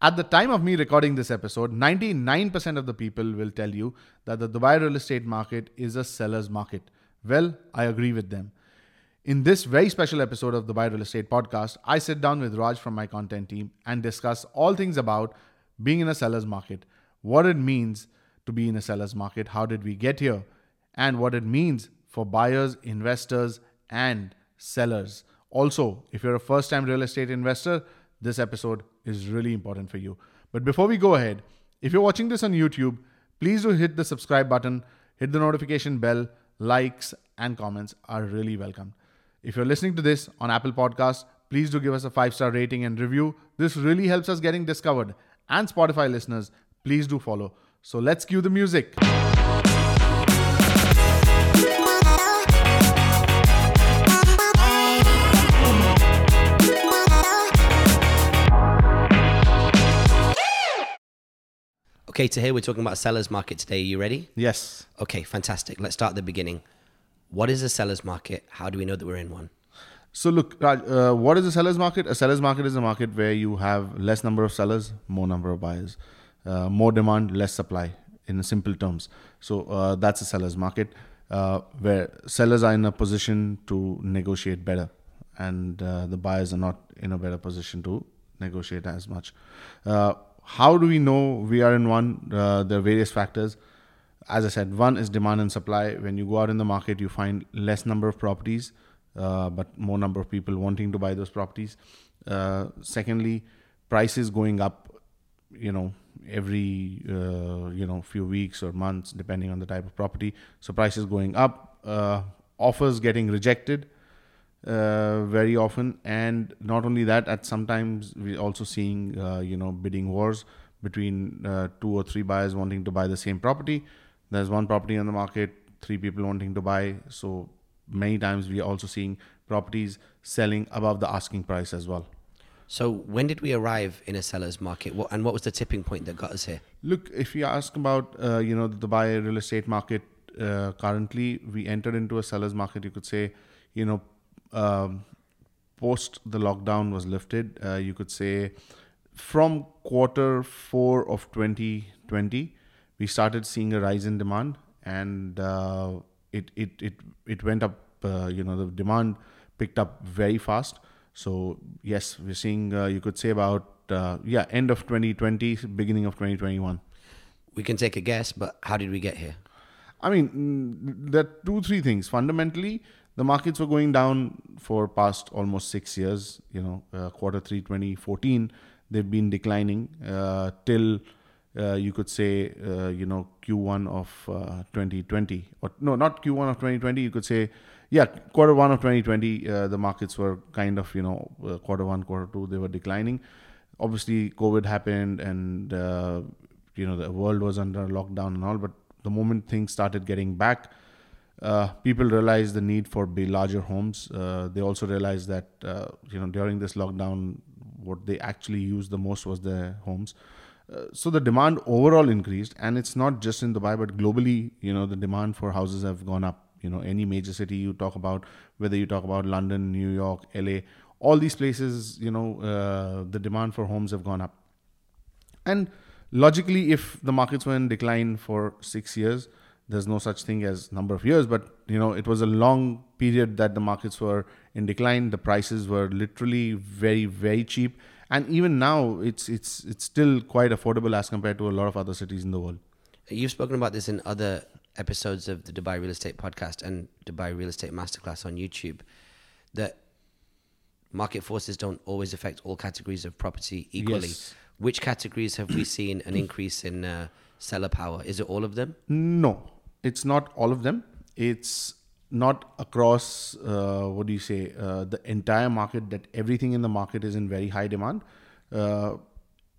At the time of me recording this episode, 99% of the people will tell you that the Dubai real estate market is a seller's market. Well, I agree with them. In this very special episode of the Dubai Real Estate Podcast, I sit down with Raj from my content team and discuss all things about being in a seller's market, what it means to be in a seller's market, how did we get here, and what it means for buyers, investors, and sellers. Also, if you're a first time real estate investor, this episode is really important for you. But before we go ahead, if you're watching this on YouTube, please do hit the subscribe button, hit the notification bell, likes, and comments are really welcome. If you're listening to this on Apple Podcasts, please do give us a five star rating and review. This really helps us getting discovered. And Spotify listeners, please do follow. So let's cue the music. Okay, Tahir we're talking about a seller's market today. Are you ready? Yes. Okay, fantastic. Let's start at the beginning. What is a seller's market? How do we know that we're in one? So look, Raj, uh, what is a seller's market? A seller's market is a market where you have less number of sellers, more number of buyers, uh, more demand, less supply. In simple terms, so uh, that's a seller's market uh, where sellers are in a position to negotiate better, and uh, the buyers are not in a better position to negotiate as much. Uh, how do we know we are in one? there are various factors as I said, one is demand and supply. When you go out in the market, you find less number of properties, uh, but more number of people wanting to buy those properties. Uh, secondly, prices going up, you know, every uh, you know few weeks or months, depending on the type of property. So prices going up, uh, offers getting rejected. Uh, very often, and not only that, at sometimes we're also seeing uh, you know bidding wars between two or three buyers wanting to buy the same property there's one property on the market, three people wanting to buy. So many times we are also seeing properties selling above the asking price as well. So when did we arrive in a seller's market, what, and what was the tipping point that got us here? Look, if you ask about uh, you know the Dubai real estate market uh, currently, we entered into a seller's market. You could say, you know, um, post the lockdown was lifted. Uh, you could say from quarter four of 2020 we started seeing a rise in demand, and uh, it it it it went up. Uh, you know, the demand picked up very fast. So yes, we're seeing. Uh, you could say about uh, yeah, end of 2020, beginning of 2021. We can take a guess, but how did we get here? I mean, mm, there are two, three things. Fundamentally, the markets were going down for past almost six years. You know, uh, quarter three 2014, they've been declining uh, till uh, you could say, uh, you know, Q1 of uh, 2020, or no, not Q1 of 2020. You could say, yeah, quarter one of 2020, uh, the markets were kind of, you know, uh, quarter one, quarter two, they were declining. Obviously, COVID happened, and uh, you know, the world was under lockdown and all. But the moment things started getting back, people realized the need for big, larger homes. they also realized that, you know, during this lockdown, what they actually used the most was their homes. Uh, so the demand overall increased, and it's not just in Dubai, but globally. You know, the demand for houses have gone up. You know, any major city you talk about, whether you talk about London, New York, LA, all these places, you know, uh, the demand for homes have gone up. And logically, if the markets were in decline for six years, there's no such thing as number of years, but you know, it was a long period that the markets were in decline. The prices were literally very, very cheap. And even now it's it's it's still quite affordable as compared to a lot of other cities in the world. You've spoken about this in other episodes of the dubai real estate podcast and dubai real estate masterclass on youtube that market forces don't always affect all categories of property equally. Yes. which categories have we seen an increase in uh, seller power? Is it all of them? No it's not all of them. It's not across uh, what do you say uh, the entire market that everything in the market is in very high demand. Uh,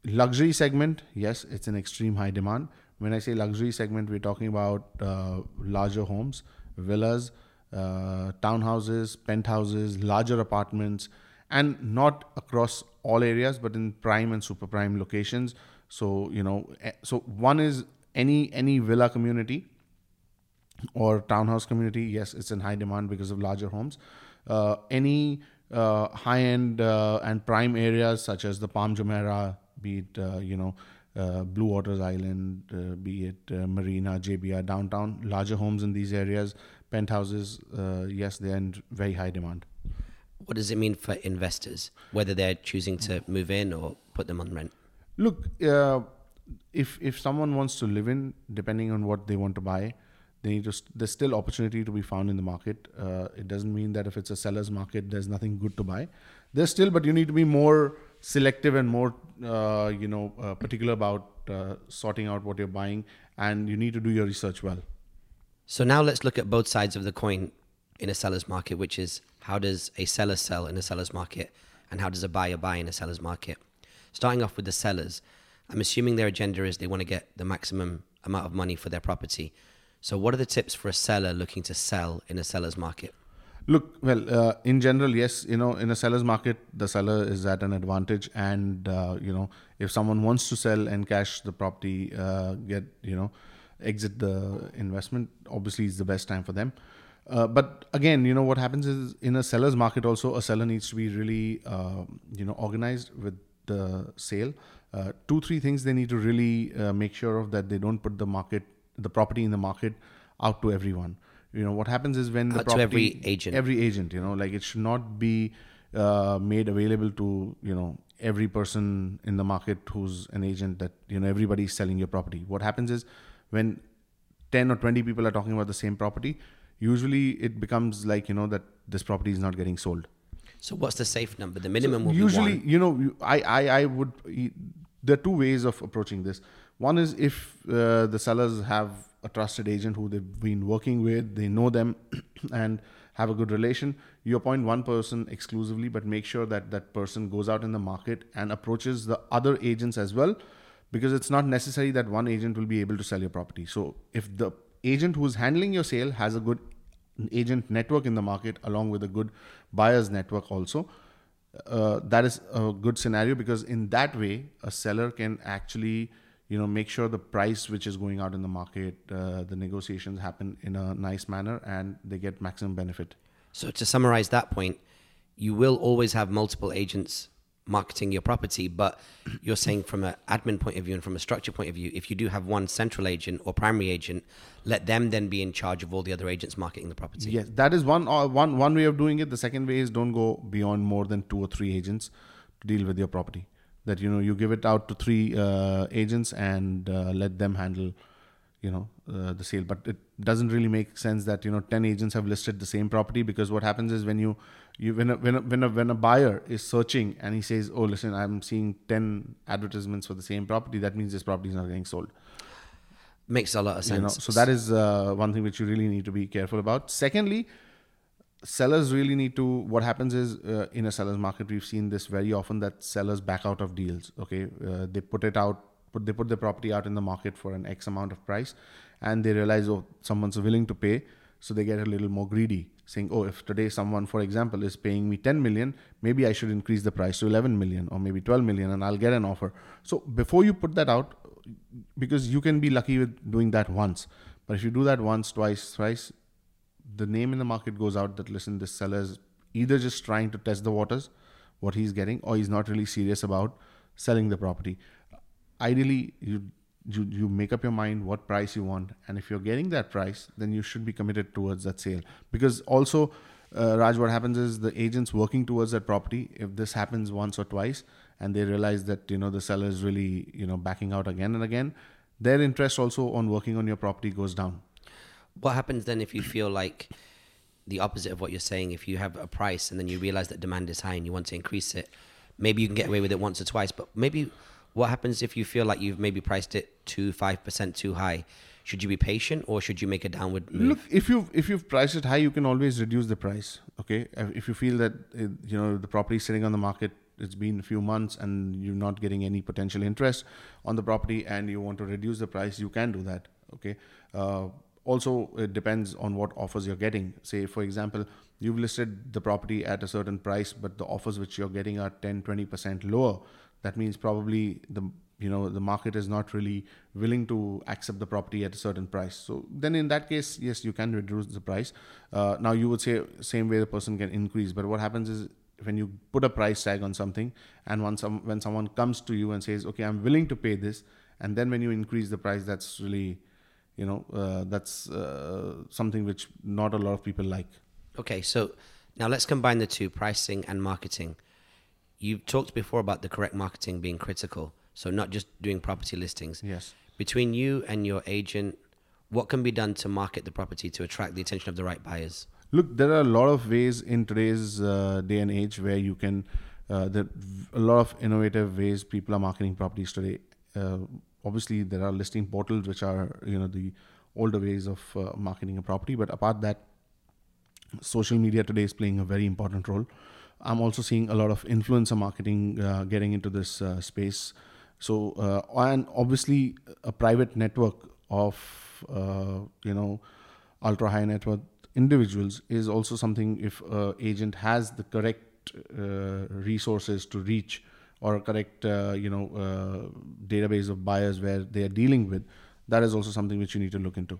luxury segment yes it's an extreme high demand. When i say luxury segment we're talking about uh, larger homes villas uh, townhouses penthouses larger apartments and not across all areas but in prime and super prime locations. So you know eh, so one is any any villa community or townhouse community, yes, it's in high demand because of larger homes. Uh, any uh, high end uh, and prime areas such as the Palm Jumeirah, be it uh, you know uh, Blue Waters Island, uh, be it uh, Marina, JBR, downtown, larger homes in these areas, penthouses. Uh, yes, they're in very high demand. What does it mean for investors, whether they're choosing to move in or put them on rent? Look, uh, if if someone wants to live in, depending on what they want to buy, they need to. St- there's still opportunity to be found in the market. Uh, it doesn't mean that if it's a seller's market, there's nothing good to buy. There's still, but you need to be more selective and more, uh, you know, uh, particular about uh, sorting out what you're buying, and you need to do your research well. So now let's look at both sides of the coin in a seller's market, which is how does a seller sell in a seller's market and how does a buyer buy in a seller's market? Starting off with the sellers, I'm assuming their agenda is they want to get the maximum amount of money for their property. So, what are the tips for a seller looking to sell in a seller's market? Look, well, uh, in general, yes, you know, in a seller's market, the seller is at an advantage, and uh, you know, if someone wants to sell and cash the property, uh, get you know, exit the investment, obviously, it's the best time for them. Uh, but again, you know, what happens is in a seller's market, also a seller needs to be really, uh, you know, organized with the sale. Uh, two, three things they need to really make sure of that they don't put the market, the property in the market, out to everyone. You know what happens is when the Out to property every agent. every agent you know like it should not be uh, made available to you know every person in the market who's an agent that you know everybody is selling your property. What happens is when 10 or 20 people are talking about the same property usually it becomes like you know that this property is not getting sold. So, what's the safe number? The minimum will usually you know I, I i would there are two ways of approaching this one is if uh, the sellers have a trusted agent who they've been working with they know them and have a good relation you appoint one person exclusively but make sure that that person goes out in the market and approaches the other agents as well because it's not necessary that one agent will be able to sell your property. So if the agent who's handling your sale has a good agent network in the market along with a good buyers network also uh, that is a good scenario because in that way a seller can actually you know make sure the price which is going out in the market uh, the negotiations happen in a nice manner and they get maximum benefit. So, to summarize that point, you will always have multiple agents marketing your property, but you're saying from an admin point of view and from a structure point of view, if you do have one central agent or primary agent, let them then be in charge of all the other agents marketing the property. yes that is one uh, one one way of doing it. The second way is don't go beyond more than two or three agents to deal with your property that you know you give it out to three uh, agents and uh, let them handle you know uh, the sale. But it doesn't really make sense that you know 10 agents have listed the same property because what happens is when you you when a, when a, when a, when a buyer is searching and he says oh listen i'm seeing 10 advertisements for the same property that means this property is not getting sold. Makes a lot of sense. you know so that is uh, one thing which you really need to be careful about. Secondly sellers really need to what happens is uh, in a seller's market we've seen this very often that sellers back out of deals okay? Uh, they put it out put they put the property out in the market for an x amount of price and they realize oh someone's willing to pay so they get a little more greedy saying oh if today someone for example is paying me 10 million maybe i should increase the price to 11 million or maybe 12 million and i'll get an offer. So before you put that out because you can be lucky with doing that once but if you do that once twice thrice the name in the market goes out that listen this seller is either just trying to test the waters what he's getting or he's not really serious about selling the property. Ideally you you, you make up your mind what price you want and if you're getting that price then you should be committed towards that sale. Because also uh, raj what happens is the agents working towards that property if this happens once or twice and they realize that you know the seller is really you know backing out again and again their interest also on working on your property goes down What happens then if you feel like the opposite of what you're saying? If you have a price and then you realize that demand is high and you want to increase it, maybe you can get away with it once or twice. But maybe what happens if you feel like you've maybe priced it five percent too high? Should you be patient or should you make a downward move? Look, if you if you've priced it high, you can always reduce the price. Okay, if you feel that uh, you know the property sitting on the market, it's been a few months and you're not getting any potential interest on the property, and you want to reduce the price, you can do that. Okay. Uh, also, it depends on what offers you're getting. Say, for example, you've listed the property at a certain price, but the offers which you're getting are 10, 20% lower. That means probably the you know the market is not really willing to accept the property at a certain price so then in that case yes you can reduce the price uh, now you would say same way the person can increase but what happens is when you put a price tag on something, and some when someone comes to you and says, "Okay, I'm willing to pay this," and then when you increase the price, that's really, you know, uh, that's uh, something which not a lot of people like. Okay, so now let's combine the two pricing and marketing. You've talked before about the correct marketing being critical. So, not just doing property listings. Yes. Between you and your agent, what can be done to market the property to attract the attention of the right buyers? Look, there are a lot of ways in today's uh, day and age where you can, uh, there a lot of innovative ways people are marketing properties today. Uh, obviously, there are listing portals which are, you know, the older ways of uh, marketing a property. But apart that, social media today is playing a very important role. I'm also seeing a lot of influencer marketing uh, getting into this uh, space. So, uh, and obviously, a private network of uh, you know ultra high net worth individuals is also something. If agent has the correct uh, resources to reach or a correct uh, you know database of buyers where they are dealing with, that is also something which you need to look into.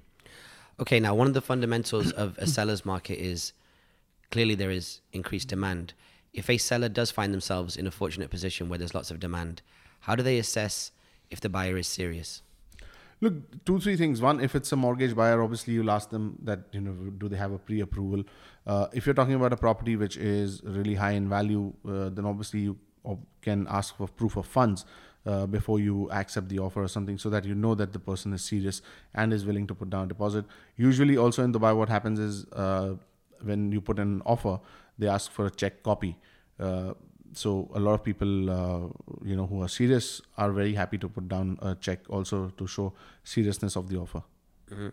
Okay, now one of the fundamentals of a seller's market is clearly there is increased demand. If a seller does find themselves in a fortunate position where there's lots of demand, how do they assess if the buyer is serious? Look, two three things. One, if it's a mortgage buyer, obviously you'll ask them that you know do they have a pre-approval. Uh, if you're talking about a property which is really high in value, uh, then obviously you can ask for proof of funds. Uh, before you accept the offer or something so that you know that the person is serious and is willing to put down a deposit. Usually also in dubai what happens is uh, when you put an offer they ask for a check copy. Uh, so a lot of people uh, you know who are serious are very happy to put down a check also to show seriousness of the offer. Mm-hmm.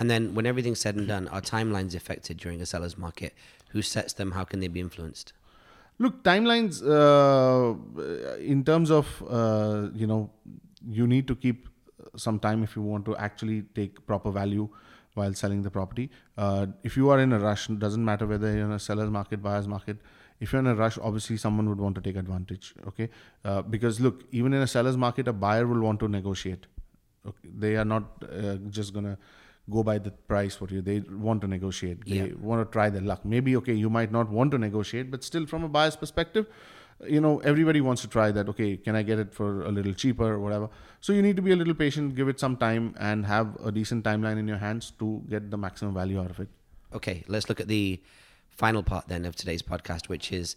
and then when everything's said and done are timelines affected during a seller's market? Who sets them? How can they be influenced look timelines uh, in terms of uh, you know you need to keep some time if you want to actually take proper value while selling the property uh, if you are in a rush doesn't matter whether you're in a seller's market buyer's market if you're in a rush, obviously someone would want to take advantage. Okay, uh, because look, even in a seller's market, a buyer will want to negotiate. Okay? They are not uh, just gonna go by the price for you. They want to negotiate. They yeah. want to try their luck. Maybe okay, you might not want to negotiate, but still, from a buyer's perspective, you know everybody wants to try that. Okay, can I get it for a little cheaper or whatever? So you need to be a little patient, give it some time, and have a decent timeline in your hands to get the maximum value out of it. Okay, let's look at the final part then of today's podcast, which is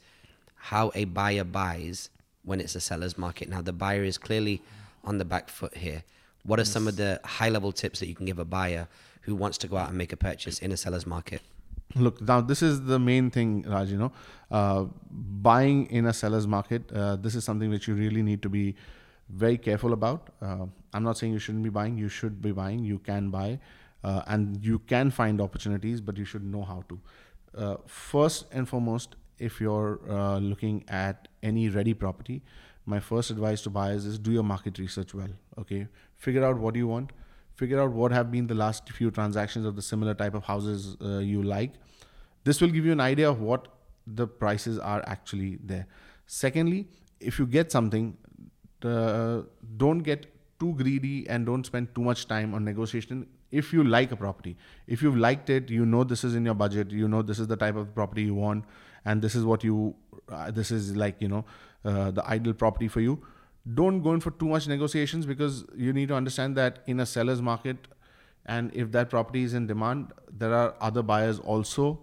how a buyer buys when it's a seller's market. Now, the buyer is clearly on the back foot here. What are some of the high level tips that you can give a buyer who wants to go out and make a purchase in a seller's market? Look, now this is the main thing, Raj. You know, uh, buying in a seller's market, uh, this is something which you really need to be very careful about. Uh, I'm not saying you shouldn't be buying, you should be buying, you can buy, uh, and you can find opportunities, but you should know how to uh, first and foremost, if you're uh, looking at any ready property, my first advice to buyers is do your market research well. Okay, figure out what you want, figure out what have been the last few transactions of the similar type of houses uh, you like. This will give you an idea of what the prices are actually there. Secondly, if you get something, uh, don't get too greedy and don't spend too much time on negotiation if you like a property if you've liked it you know this is in your budget you know this is the type of property you want and this is what you uh, this is like you know uh, the ideal property for you don't go in for too much negotiations because you need to understand that in a seller's market and if that property is in demand there are other buyers also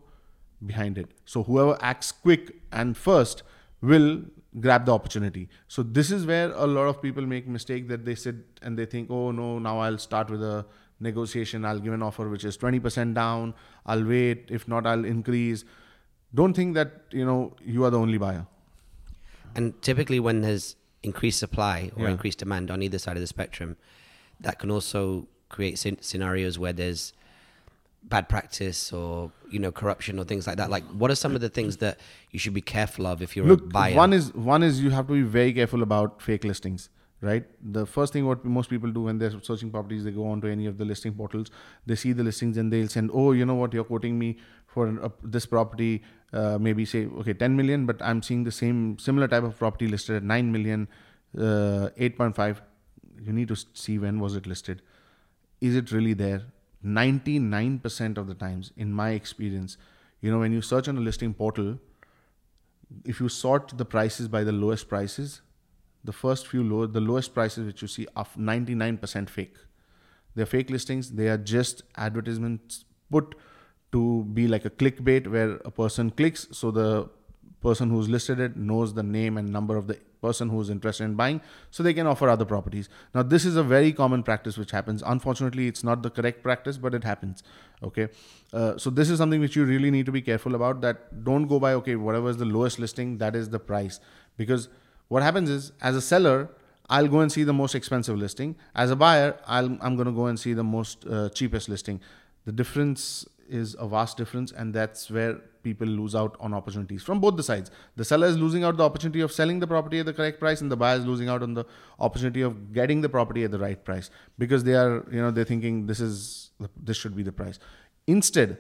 behind it. So whoever acts quick and first will grab the opportunity. So this is where a lot of people make mistake that they sit and they think oh no now i'll start with a negotiation. I'll give an offer which is 20% down. I'll wait. If not i'll increase. Don't think that you know you are the only buyer. And typically when there's increased supply or yeah. increased demand on either side of the spectrum that can also create scenarios where there's bad practice or you know corruption or things like that. Like what are some of the things that you should be careful of if you're Look, a buyer? one is one is you have to be very careful about fake listings right? The first thing what most people do when they're searching properties they go on to any of the listing portals. They see the listings and they'll send oh you know what? You're quoting me for uh, this property uh, maybe say okay 10 million but i'm seeing the same similar type of property listed at 9 million uh, 8.5 you need to see when was it listed. Is it really there? 99% of the times in my experience you know when you search on a listing portal if you sort the prices by the lowest prices, the first few low, the lowest prices which you see are 99% fake. They're fake listings. They are just advertisements put to be like a clickbait where a person clicks so the person who's listed it knows the name and number of the person who's interested in buying so they can offer other properties now this is a very common practice which happens unfortunately it's not the correct practice but it happens okay uh, so this is something which you really need to be careful about that don't go by okay whatever is the lowest listing that is the price because what happens is as a seller I'll go and see the most expensive listing. As a buyer, i am going to go and see the most uh, cheapest listing. The difference is a vast difference, and that's where people lose out on opportunities from both the sides. The seller is losing out the opportunity of selling the property at the correct price, and the buyer is losing out on the opportunity of getting the property at the right price because they are, you know, they're thinking this is this should be the price. Instead,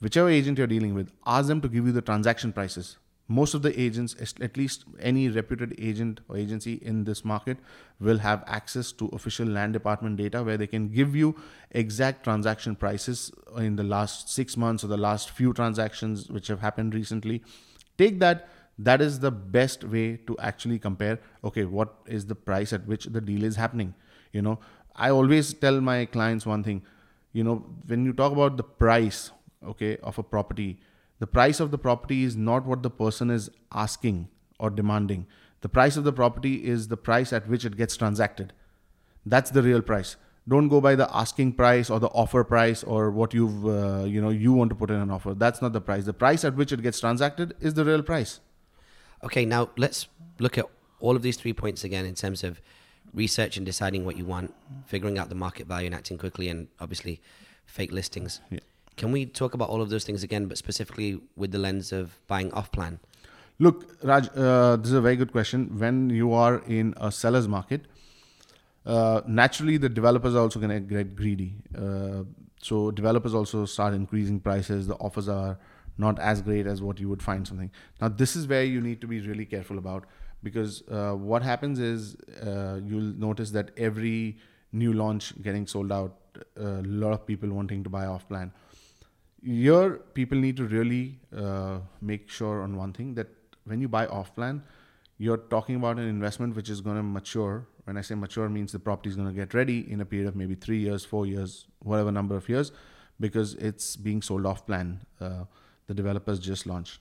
whichever agent you're dealing with, ask them to give you the transaction prices most of the agents at least any reputed agent or agency in this market will have access to official land department data where they can give you exact transaction prices in the last 6 months or the last few transactions which have happened recently. Take that. That is the best way to actually compare okay what is the price at which the deal is happening you know. I always tell my clients one thing you know when you talk about the price okay of a property the price of the property is not what the person is asking or demanding. The price of the property is the price at which it gets transacted. That's the real price. Don't go by the asking price or the offer price or what you've uh, you know you want to put in an offer. That's not the price. The price at which it gets transacted is the real price. Okay, now let's look at all of these three points again in terms of research and deciding what you want, figuring out the market value and acting quickly, and obviously fake listings. Yeah. Can we talk about all of those things again, but specifically with the lens of buying off plan? Look, Raj, uh, this is a very good question. When you are in a seller's market, uh, naturally the developers are also going to get greedy. Uh, so developers also start increasing prices. The offers are not as great as what you would find something. Now, this is where you need to be really careful about because uh, what happens is uh, you'll notice that every new launch getting sold out, a lot of people wanting to buy off plan here people need to really uh, make sure on one thing that when you buy off plan you're talking about an investment which is going to mature. When i say mature means the property is going to get ready in a period of maybe three years four years whatever number of years because it's being sold off plan uh, the developers just launched.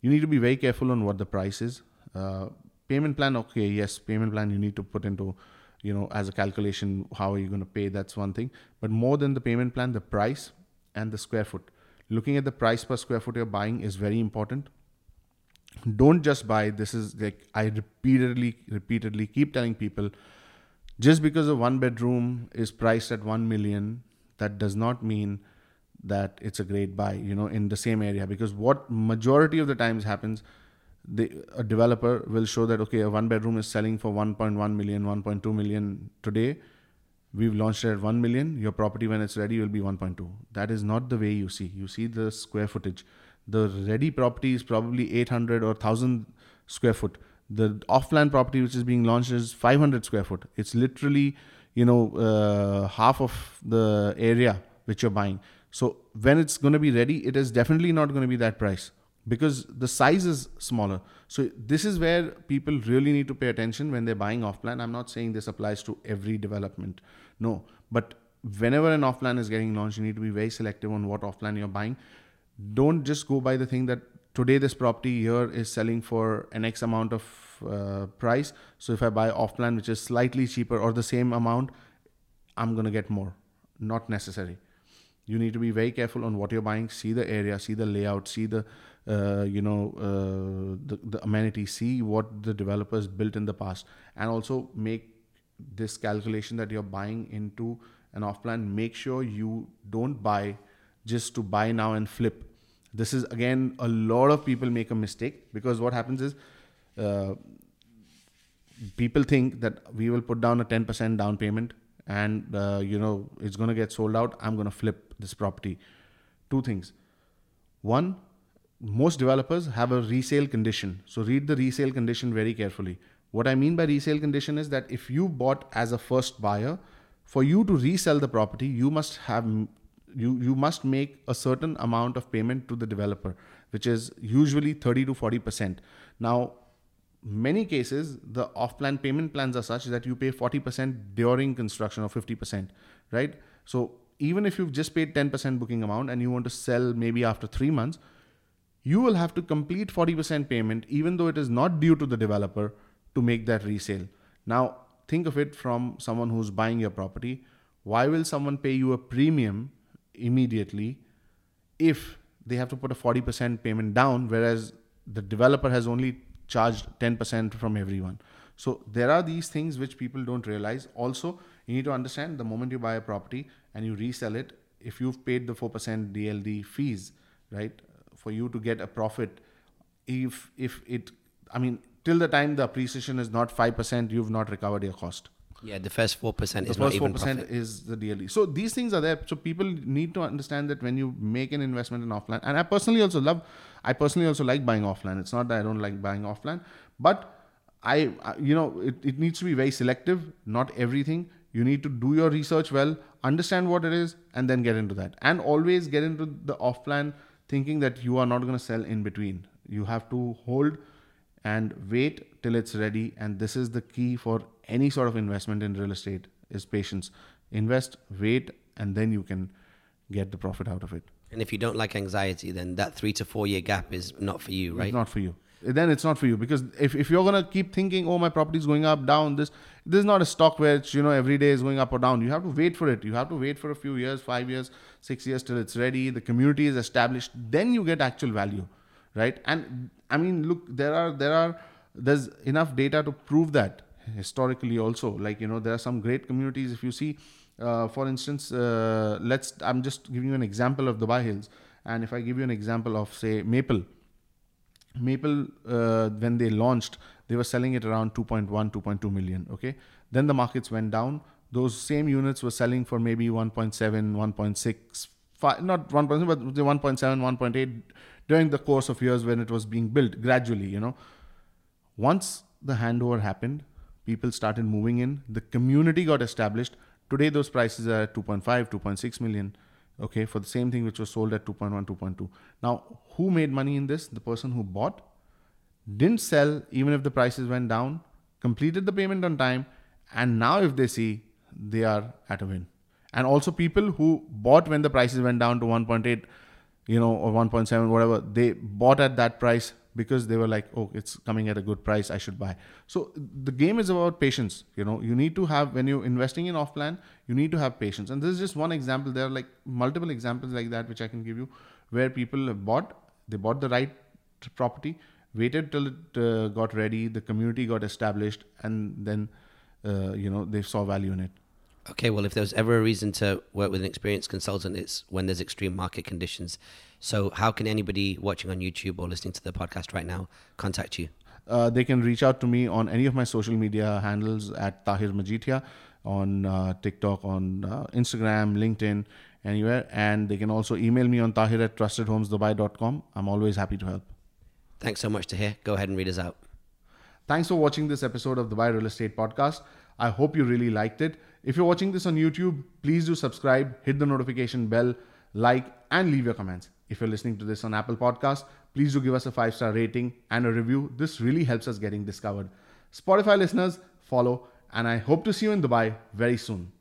You need to be very careful on what the price is. Uh, payment plan okay yes payment plan you need to put into you know as a calculation how are you going to pay that's one thing. But more than the payment plan the price and the square foot looking at the price per square foot you're buying is very important. Don't just buy this is like i repeatedly repeatedly keep telling people just because a one bedroom is priced at 1 million that does not mean that it's a great buy you know in the same area. Because what majority of the times happens the a developer will show that okay a one bedroom is selling for 1.1 million 1.2 million today we've launched at 1 million. Your property when it's ready will be 1.2 that is not the way you see. You see the square footage. The ready property is probably 800 or 1000 square foot. The off-plan property which is being launched is 500 square foot. It's literally you know uh, half of the area which you're buying. So when it's going to be ready it is definitely not going to be that price because the size is smaller. So this is where people really need to pay attention when they're buying off plan. I'm not saying this applies to every development. No, but whenever an off plan is getting launched, you need to be very selective on what off plan you're buying. Don't just go by the thing that today this property here is selling for an X amount of uh, price. So if I buy off plan, which is slightly cheaper or the same amount, I'm going to get more. Not necessary. You need to be very careful on what you're buying. See the area, see the layout, see the uh, you know uh, the, the amenities see what the developers built in the past and also make this calculation that you're buying into an off plan make sure you don't buy just to buy now and flip. This is again a lot of people make a mistake because what happens is uh, people think that we will put down a 10% down payment and uh, you know it's going to get sold out i'm going to flip this property. Two things. One most developers have a resale condition. So read the resale condition very carefully. What I mean by resale condition is that if you bought as a first buyer, for you to resell the property, you must have you you must make a certain amount of payment to the developer. which is usually 30 to 40%. Now, many cases, the off plan payment plans are such that you pay 40% during construction or 50%, right? So, even if you've just paid 10% booking amount and you want to sell maybe after three months, you will have to complete 40% payment, even though it is not due to the developer, to make that resale. Now, think of it from someone who's buying your property. Why will someone pay you a premium immediately if they have to put a 40% payment down, whereas the developer has only charged 10% from everyone? So, there are these things which people don't realize. Also, you need to understand the moment you buy a property and you resell it, if you've paid the 4% DLD fees, right, for you to get a profit, if if it, I mean, till the time the appreciation is not 5%, you've not recovered your cost. Yeah, the first four percent The is not first four even percent profit. is the DLD. So these things are there. So people need to understand that when you make an investment in off plan, and I personally also love, I personally also like buying off plan. It's not that I don't like buying off plan, but I, I- you know, it, it needs to be very selective. Not everything. You need to do your research well, understand what it is, and then get into that. And always get into the off plan thinking that you are not going to sell in between. You have to hold and wait till it's ready and this is the key for any sort of investment in real estate is patience invest wait and then you can get the profit out of it And if you don't like anxiety, then that three to four year gap is not for you, right? it's not for you then it's not for you. Because if, if you're gonna keep thinking oh my property is going up down this this is not a stock where it's you know every day is going up or down. You have to wait for it. You have to wait for a few years five years six years till it's ready the community is established then you get actual value right? And i mean look there are there are there's enough data to prove that historically also. Like you know there are some great communities. If you see uh, for instance uh, let's i'm just giving you an example of dubai hills. And if i give you an example of say maple Maple, uh, when they launched, they were selling it around 2.1, 2.2 million. Okay. Then the markets went down. Those same units were selling for maybe 1.7, 1.6, fi- not 1.7, but the 1.7, 1.8 during the course of years when it was being built gradually, you know. Once the handover happened, people started moving in, the community got established. Today, those prices are at 2.5, 2.6 million, okay, for the same thing which was sold at 2.1, 2.2. Now, who made money in this? The person who bought, didn't sell even if the prices went down, completed the payment on time, and now if they see, they are at a win. And also, people who bought when the prices went down to 1.8, you know, or 1.7, whatever, they bought at that price because they were like, oh, it's coming at a good price, I should buy. So the game is about patience. You know, you need to have, when you're investing in off plan, you need to have patience. And this is just one example. There are like multiple examples like that, which I can give you, where people bought, they bought the right property, waited till it uh, got ready, the community got established, and then, uh, you know, they saw value in it. Okay, well, if there's ever a reason to work with an experienced consultant, it's when there's extreme market conditions. So, how can anybody watching on YouTube or listening to the podcast right now contact you? uh, they can reach out to me on any of my social media handles at Tahir Majithia on uh, TikTok, on uh, Instagram, LinkedIn, anywhere. And they can also email me on tahir at trustedhomesdubai.com. I'm always happy to help. Thanks so much Tahir. Go ahead and read us out. Thanks for watching this episode of the Dubai Real Estate Podcast. I hope you really liked it. If you're watching this on YouTube, please do subscribe, hit the notification bell, like, and leave your comments. If you're listening to this on Apple Podcast, please do give us a five star rating and a review. This really helps us getting discovered. Spotify listeners, follow, and I hope to see you in Dubai very soon.